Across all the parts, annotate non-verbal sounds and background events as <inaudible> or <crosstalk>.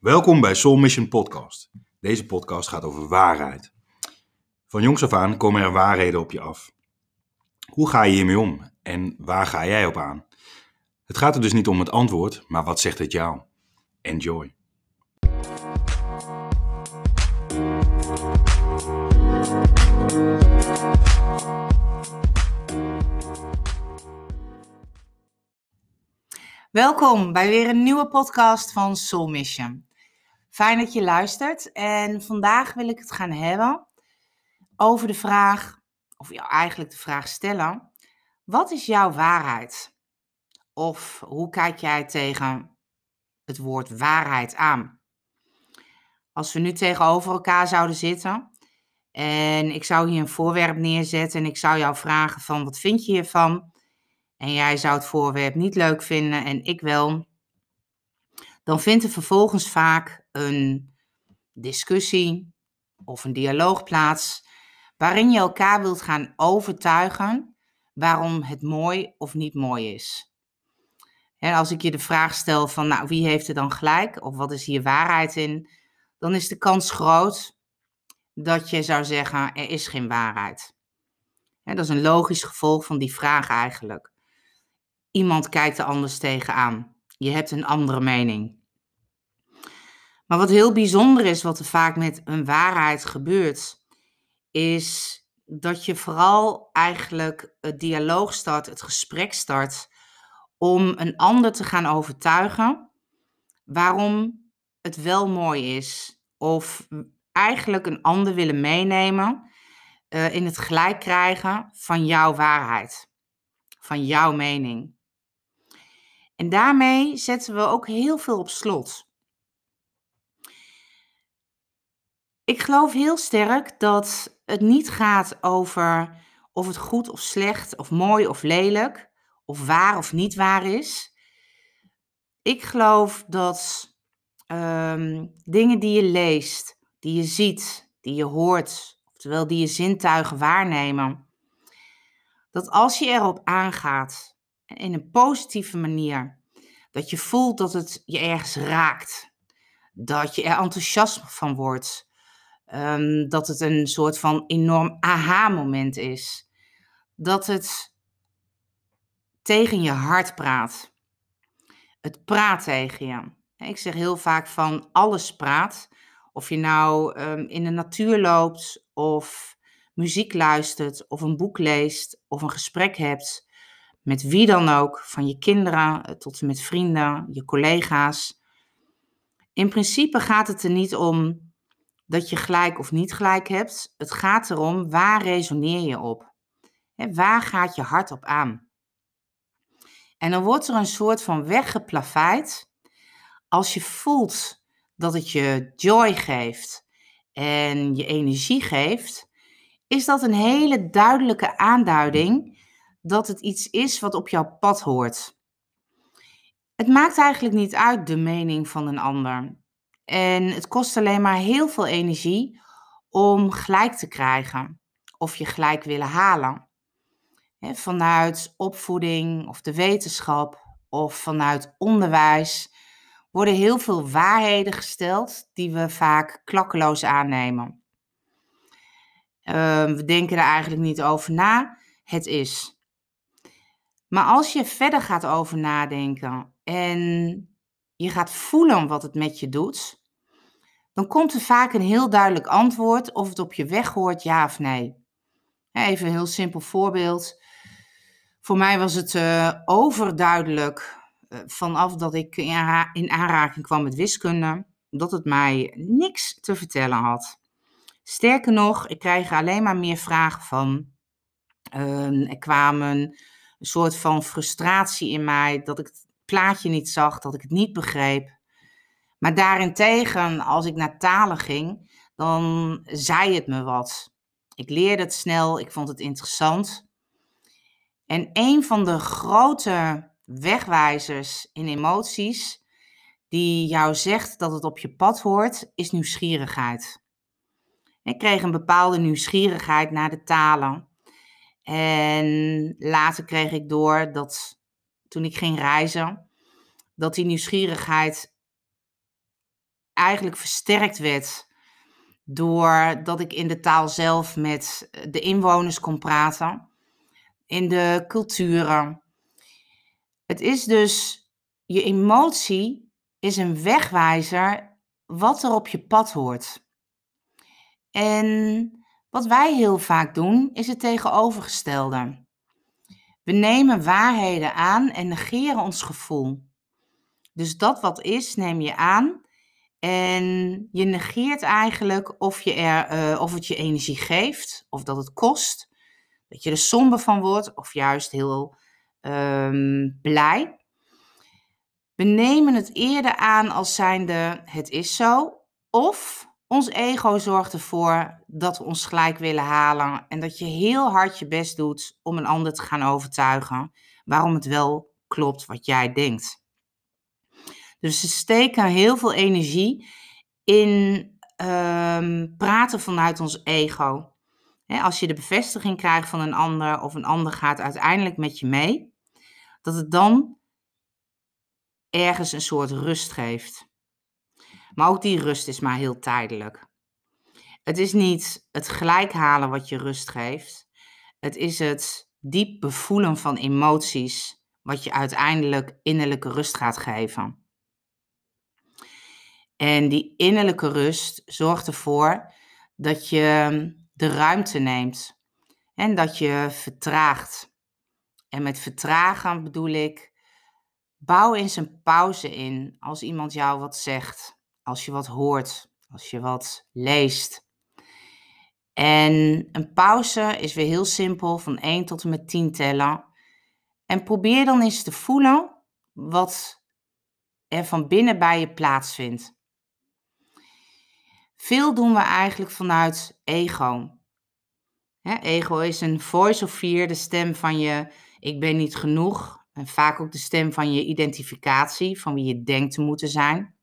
Welkom bij Soul Mission Podcast. Deze podcast gaat over waarheid. Van jongs af aan komen er waarheden op je af. Hoe ga je hiermee om en waar ga jij op aan? Het gaat er dus niet om het antwoord, maar wat zegt het jou? Enjoy. Welkom bij weer een nieuwe podcast van Soul Mission. Fijn dat je luistert en vandaag wil ik het gaan hebben over de vraag, of ja, eigenlijk de vraag stellen, wat is jouw waarheid? Of hoe kijk jij tegen het woord waarheid aan? Als we nu tegenover elkaar zouden zitten en ik zou hier een voorwerp neerzetten en ik zou jou vragen van wat vind je hiervan? En jij zou het voorwerp niet leuk vinden en ik wel. Dan vindt er vervolgens vaak een discussie of een dialoog plaats waarin je elkaar wilt gaan overtuigen waarom het mooi of niet mooi is. Als ik je de vraag stel van, nou, wie heeft er dan gelijk? Of wat is hier waarheid in? Dan is de kans groot dat je zou zeggen, er is geen waarheid. dat is een logisch gevolg van die vraag eigenlijk. Iemand kijkt er anders tegenaan. Je hebt een andere mening. Maar wat heel bijzonder is, wat er vaak met een waarheid gebeurt, is dat je vooral eigenlijk het dialoog start, het gesprek start, om een ander te gaan overtuigen waarom het wel mooi is. Of eigenlijk een ander willen meenemen uh, in het gelijk krijgen van jouw waarheid, van jouw mening. En daarmee zetten we ook heel veel op slot. Ik geloof heel sterk dat het niet gaat over of het goed of slecht, of mooi of lelijk, of waar of niet waar is. Ik geloof dat ehm, dingen die je leest, die je ziet, die je hoort, oftewel die je zintuigen waarnemen, dat als je erop aangaat in een positieve manier, dat je voelt dat het je ergens raakt, dat je er enthousiast van wordt, Ehm, dat het een soort van enorm aha-moment is. Dat het tegen je hart praat. Het praat tegen je. Ik zeg heel vaak van alles praat. Of je nou ehm, in de natuur loopt, of muziek luistert, of een boek leest, of een gesprek hebt met wie dan ook, van je kinderen eh, tot en met vrienden, je collega's. In principe gaat het er niet om dat je gelijk of niet gelijk hebt. Het gaat erom waar resoneer je op? He, waar gaat je hart op aan? En dan wordt er een soort van weggeplaveid als je voelt dat het je joy geeft en je energie geeft, is dat een hele duidelijke aanduiding dat het iets is wat op jouw pad hoort. Het maakt eigenlijk niet uit de mening van een ander. En het kost alleen maar heel veel energie om gelijk te krijgen of je gelijk willen halen. vanuit opvoeding of de wetenschap of vanuit onderwijs worden heel veel waarheden gesteld die we vaak klakkeloos aannemen. Ehm, we denken er eigenlijk niet over na. Het is. Maar als je verder gaat over nadenken en je gaat voelen wat het met je doet, dan komt er vaak een heel duidelijk antwoord of het op je weg hoort, ja of nee. Even een heel simpel voorbeeld. Voor mij was het uh, overduidelijk uh, vanaf dat ik in, in aanraking kwam met wiskunde, dat het mij niks te vertellen had. Sterker nog, ik kreeg alleen maar meer vragen van. Uh, er kwamen een soort van frustratie in mij dat ik het plaatje niet zag, dat ik het niet begreep. Maar daarentegen, als ik naar talen ging, dan zei het me wat. Ik leerde het snel, ik vond het interessant. En een van de grote wegwijzers in emoties, die jou zegt dat het op je pad hoort, is nieuwsgierigheid. Ik kreeg een bepaalde nieuwsgierigheid naar de talen. En later kreeg ik door dat toen ik ging reizen, dat die nieuwsgierigheid eigenlijk versterkt werd doordat ik in de taal zelf met de inwoners kon praten, in de culturen. Het is dus, je emotie is een wegwijzer wat er op je pad hoort. En wat wij heel vaak doen, is het tegenovergestelde. We nemen waarheden aan en negeren ons gevoel. Dus dat wat is, neem je aan en je negeert eigenlijk of, je er, eh, of het je energie geeft, of dat het kost, dat je er somber van wordt, of juist heel um, blij. We nemen het eerder aan als zijnde het is zo, of ons ego zorgt ervoor dat we ons gelijk willen halen en dat je heel hard je best doet om een ander te gaan overtuigen waarom het wel klopt wat jij denkt. Dus ze steken heel veel energie in ehm, praten vanuit ons ego. als je de bevestiging krijgt van een ander of een ander gaat uiteindelijk met je mee, dat het dan ergens een soort rust geeft. Maar ook die rust is maar heel tijdelijk. Het is niet het gelijk halen wat je rust geeft. Het is het diep bevoelen van emoties wat je uiteindelijk innerlijke rust gaat geven. En die innerlijke rust zorgt ervoor dat je de ruimte neemt en dat je vertraagt. En met vertragen bedoel ik, bouw eens een pauze in als iemand jou wat zegt als je wat hoort, als je wat leest. En een pauze is weer heel simpel, van 1 tot en met 10 tellen. En probeer dan eens te voelen wat er van binnen bij je plaatsvindt. Veel doen we eigenlijk vanuit ego. ego is een voice of fear, de stem van je ik ben niet genoeg. En vaak ook de stem van je identificatie, van wie je denkt te moeten zijn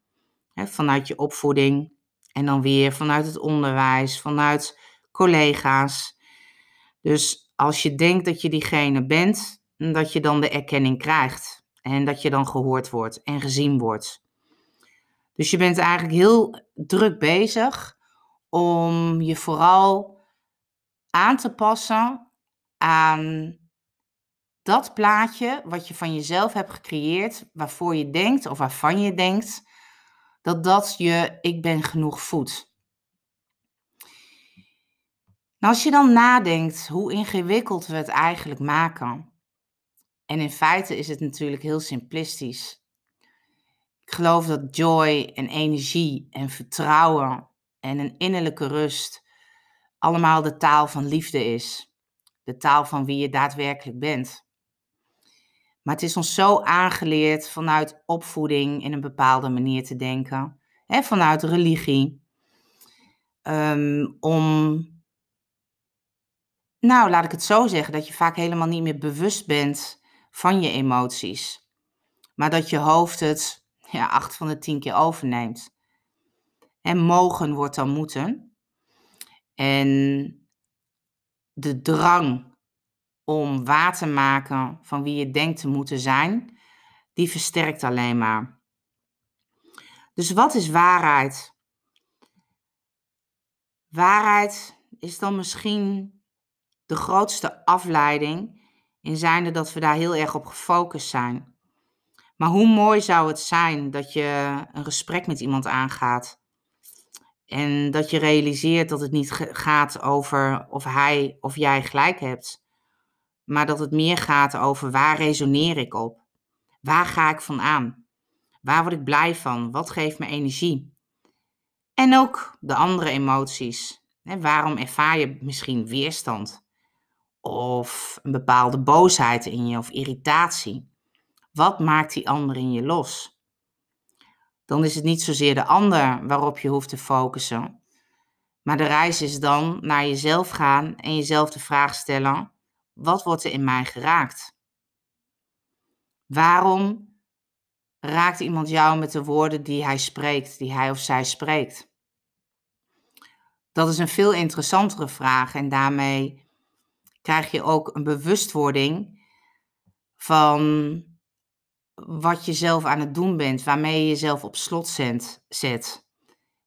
vanuit je opvoeding en dan weer vanuit het onderwijs, vanuit collega's. Dus als je denkt dat je diegene bent, dat je dan de erkenning krijgt en dat je dan gehoord wordt en gezien wordt. Dus je bent eigenlijk heel druk bezig om je vooral aan te passen aan dat plaatje wat je van jezelf hebt gecreëerd, waarvoor je denkt of waarvan je denkt dat dat je ik ben genoeg voedt. Nou, als je dan nadenkt hoe ingewikkeld we het eigenlijk maken. En in feite is het natuurlijk heel simplistisch. Ik geloof dat joy en energie en vertrouwen en een innerlijke rust allemaal de taal van liefde is. De taal van wie je daadwerkelijk bent. Maar het is ons zo aangeleerd vanuit opvoeding in een bepaalde manier te denken, hè, vanuit religie, um, om, nou laat ik het zo zeggen, dat je vaak helemaal niet meer bewust bent van je emoties, maar dat je hoofd het ja, acht van de tien keer overneemt. En mogen wordt dan moeten. En de drang om waar te maken van wie je denkt te moeten zijn, die versterkt alleen maar. Dus wat is waarheid? Waarheid is dan misschien de grootste afleiding in zijnde dat we daar heel erg op gefocust zijn. Maar hoe mooi zou het zijn dat je een gesprek met iemand aangaat en dat je realiseert dat het niet gaat over of hij of jij gelijk hebt, maar dat het meer gaat over waar resoneer ik op? Waar ga ik van aan? Waar word ik blij van? Wat geeft me energie? En ook de andere emoties. Waarom ervaar je misschien weerstand? Of een bepaalde boosheid in je of irritatie? Wat maakt die ander in je los? Dan is het niet zozeer de ander waarop je hoeft te focussen. Maar de reis is dan naar jezelf gaan en jezelf de vraag stellen: wat wordt er in mij geraakt? Waarom raakt iemand jou met de woorden die hij spreekt, die hij of zij spreekt? Dat is een veel interessantere vraag en daarmee krijg je ook een bewustwording van wat je zelf aan het doen bent, waarmee je jezelf op slot zet.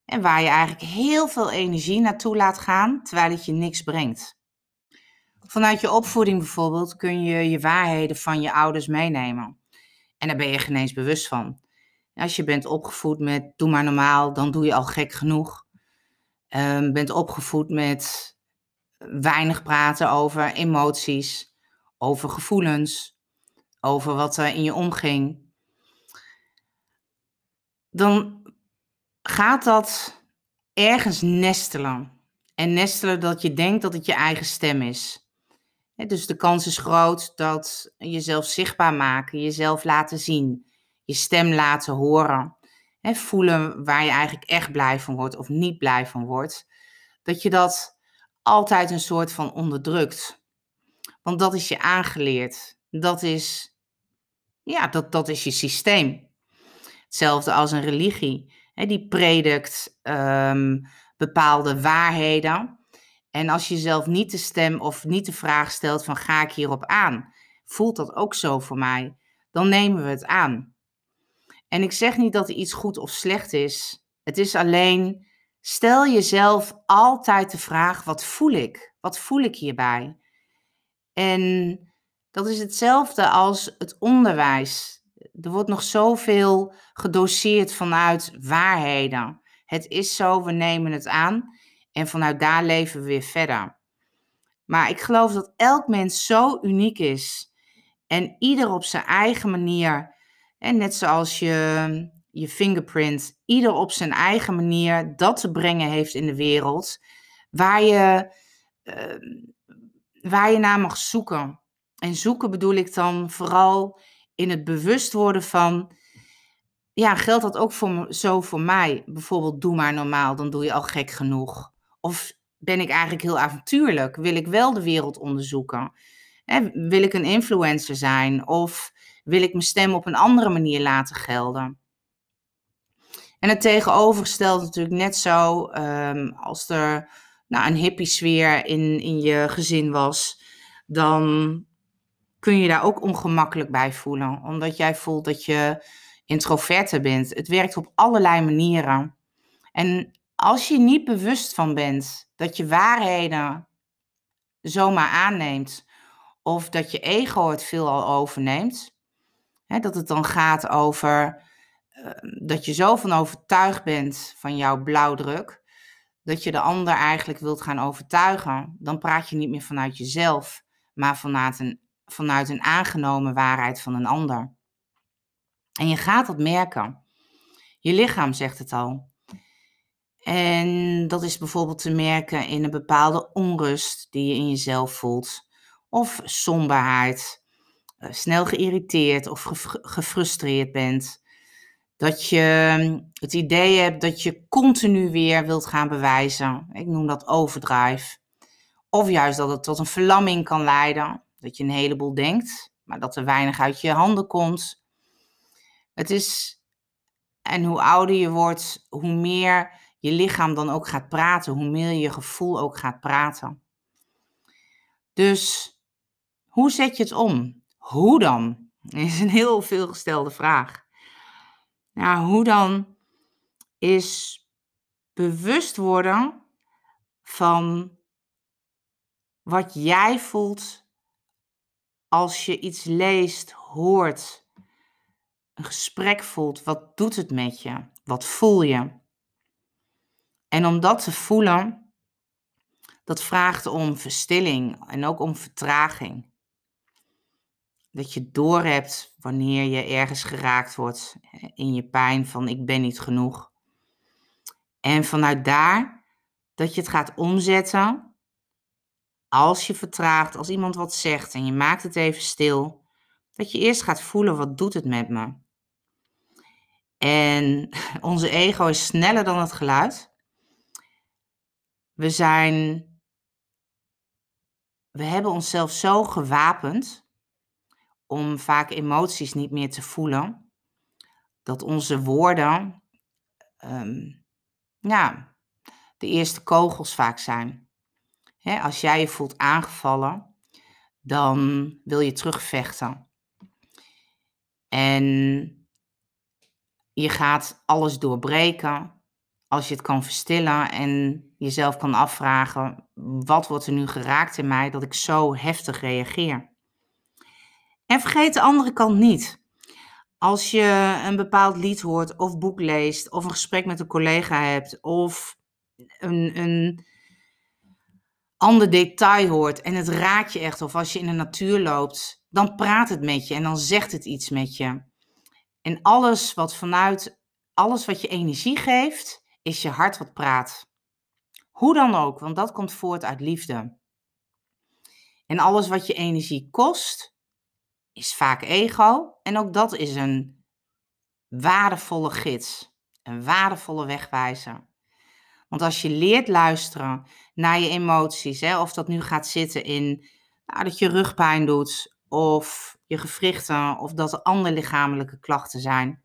En waar je eigenlijk heel veel energie naartoe laat gaan, terwijl het je niks brengt. Vanuit je opvoeding bijvoorbeeld kun je je waarheden van je ouders meenemen. En daar ben je geen bewust van. Als je bent opgevoed met doe maar normaal, dan doe je al gek genoeg. Um, bent opgevoed met weinig praten over emoties, over gevoelens, over wat er in je omging. Dan gaat dat ergens nestelen. En nestelen dat je denkt dat het je eigen stem is. Dus de kans is groot dat jezelf zichtbaar maken, jezelf laten zien, je stem laten horen, voelen waar je eigenlijk echt blij van wordt of niet blij van wordt, dat je dat altijd een soort van onderdrukt. Want dat is je aangeleerd. Dat is, ja, dat, dat is je systeem. Hetzelfde als een religie. die predikt ehm, bepaalde waarheden. En als je zelf niet de stem of niet de vraag stelt van ga ik hierop aan? Voelt dat ook zo voor mij? Dan nemen we het aan. En ik zeg niet dat er iets goed of slecht is. Het is alleen, stel jezelf altijd de vraag, wat voel ik? Wat voel ik hierbij? En dat is hetzelfde als het onderwijs. Er wordt nog zoveel gedoseerd vanuit waarheden. Het is zo, we nemen het aan. En vanuit daar leven we weer verder. Maar ik geloof dat elk mens zo uniek is. En ieder op zijn eigen manier. En net zoals je, je fingerprint, ieder op zijn eigen manier dat te brengen heeft in de wereld. Waar je, uh, waar je naar mag zoeken. En zoeken bedoel ik dan vooral in het bewust worden van. Ja, geldt dat ook voor, zo voor mij? Bijvoorbeeld, doe maar normaal, dan doe je al gek genoeg. Of ben ik eigenlijk heel avontuurlijk? Wil ik wel de wereld onderzoeken? wil ik een influencer zijn? Of wil ik mijn stem op een andere manier laten gelden? En het tegenovergestelde natuurlijk net zo um, als er nou, een hippie sfeer in, in je gezin was, dan kun je daar ook ongemakkelijk bij voelen. Omdat jij voelt dat je introverte bent. Het werkt op allerlei manieren. En als je niet bewust van bent dat je waarheden zomaar aanneemt, of dat je ego het veelal overneemt, hè, dat het dan gaat over ehm, dat je zo van overtuigd bent van jouw blauwdruk, dat je de ander eigenlijk wilt gaan overtuigen, dan praat je niet meer vanuit jezelf, maar vanuit een, vanuit een aangenomen waarheid van een ander. En je gaat dat merken. Je lichaam zegt het al. En dat is bijvoorbeeld te merken in een bepaalde onrust die je in jezelf voelt. Of somberheid, eh, snel geïrriteerd of gefrustreerd bent. Dat je hm, het idee hebt dat je continu weer wilt gaan bewijzen. Ik noem dat overdrive. Of juist dat het tot een verlamming kan leiden. Dat je een heleboel denkt, maar dat er weinig uit je handen komt. Het is, en hoe ouder je wordt, hoe meer je lichaam dan ook gaat praten, hoe meer je gevoel ook gaat praten. Dus hoe zet je het om? Hoe dan? <laughs> Is een heel veelgestelde vraag. Nou, hoe dan is bewust worden van wat jij voelt als je iets leest, hoort, een gesprek voelt. Wat doet het met je? Wat voel je? En om dat te voelen, dat vraagt om verstilling en ook om vertraging. Dat je doorhebt wanneer je ergens geraakt wordt in je pijn van ik ben niet genoeg. En vanuit daar dat je het gaat omzetten als je vertraagt, als iemand wat zegt en je maakt het even stil, dat je eerst gaat voelen wat doet het met me. En <laughs> onze ego is sneller dan het geluid. We zijn. We hebben onszelf zo gewapend om vaak emoties niet meer te voelen, dat onze woorden, um, de eerste kogels vaak zijn. Als jij je voelt aangevallen, dan wil je terugvechten. En je gaat alles doorbreken als je het kan verstillen en jezelf kan afvragen: wat wordt er nu geraakt in mij dat ik zo heftig reageer? En vergeet de andere kant niet. Als je een bepaald lied hoort, of boek leest, of een gesprek met een collega hebt, of een, een ander detail hoort en het raakt je echt, of als je in de natuur loopt, dan praat het met je en dan zegt het iets met je. En alles wat vanuit, alles wat je energie geeft, is je hart wat praat. Hoe dan ook, want dat komt voort uit liefde. En alles wat je energie kost, is vaak ego. En ook dat is een waardevolle gids, een waardevolle wegwijzer. Want als je leert luisteren naar je emoties, hè, of dat nu gaat zitten in nou, dat je rugpijn doet, of je gewrichten, of dat er andere lichamelijke klachten zijn,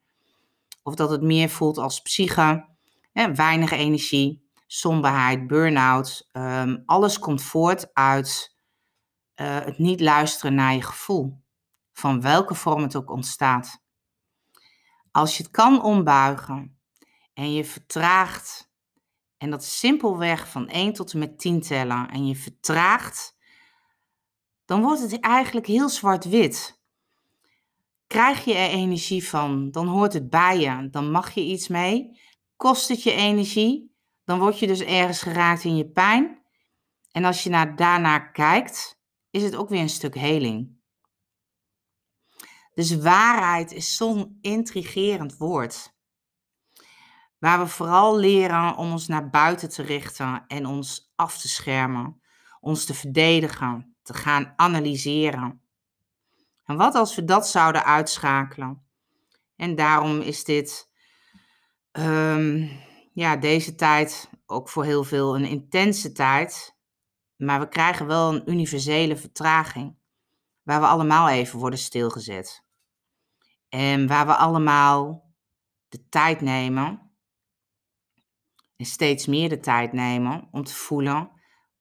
of dat het meer voelt als psyche, hè, weinig energie, somberheid, burn-out, um, alles komt voort uit uh, het niet luisteren naar je gevoel, van welke vorm het ook ontstaat. Als je het kan ombuigen en je vertraagt en dat is simpelweg van 1 tot en met 10 tellen. En je vertraagt. Dan wordt het eigenlijk heel zwart-wit. Krijg je er energie van, dan hoort het bij je. Dan mag je iets mee. Kost het je energie, dan word je dus ergens geraakt in je pijn. En als je naar, daarna kijkt, is het ook weer een stuk heling. Dus waarheid is zo'n intrigerend woord. Waar we vooral leren om ons naar buiten te richten en ons af te schermen, ons te verdedigen, te gaan analyseren. En wat als we dat zouden uitschakelen? En daarom is dit, um, ja, deze tijd ook voor heel veel een intense tijd. Maar we krijgen wel een universele vertraging. Waar we allemaal even worden stilgezet. En waar we allemaal de tijd nemen en steeds meer de tijd nemen om te voelen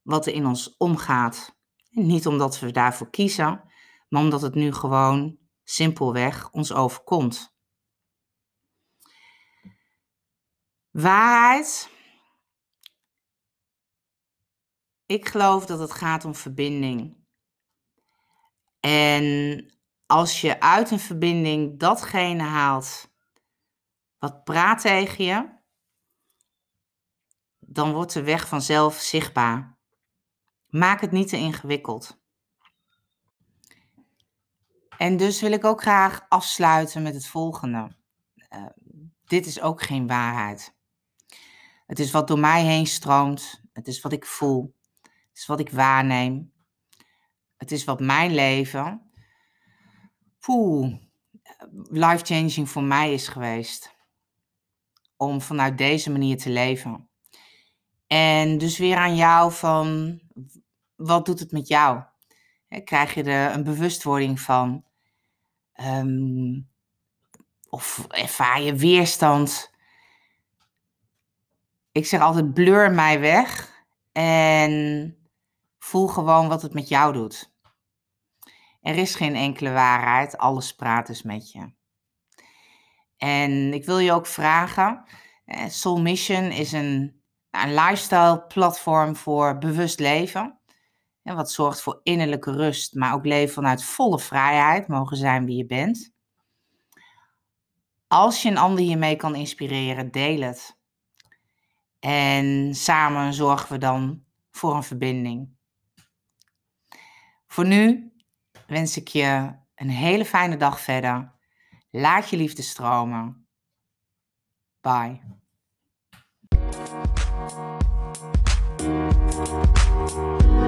wat er in ons omgaat. En niet omdat we daarvoor kiezen, maar omdat het nu gewoon simpelweg ons overkomt. Waarheid. Ik geloof dat het gaat om verbinding. En als je uit een verbinding datgene haalt wat praat tegen je, dan wordt de weg vanzelf zichtbaar. Maak het niet te ingewikkeld. En dus wil ik ook graag afsluiten met het volgende. Uh, dit is ook geen waarheid. Het is wat door mij heen stroomt. Het is wat ik voel. Het is wat ik waarneem. Het is wat mijn leven, poeh, life-changing voor mij is geweest. Om vanuit deze manier te leven. En dus weer aan jou van, wat doet het met jou? Krijg je er een bewustwording van? Ehm, of ervaar je weerstand? Ik zeg altijd, blur mij weg en voel gewoon wat het met jou doet. Er is geen enkele waarheid, alles praat dus met je. En ik wil je ook vragen, Soul Mission is een een lifestyle platform voor bewust leven. En wat zorgt voor innerlijke rust, maar ook leven vanuit volle vrijheid, mogen zijn wie je bent. Als je een ander hiermee kan inspireren, deel het. En samen zorgen we dan voor een verbinding. Voor nu wens ik je een hele fijne dag verder. Laat je liefde stromen. Bye.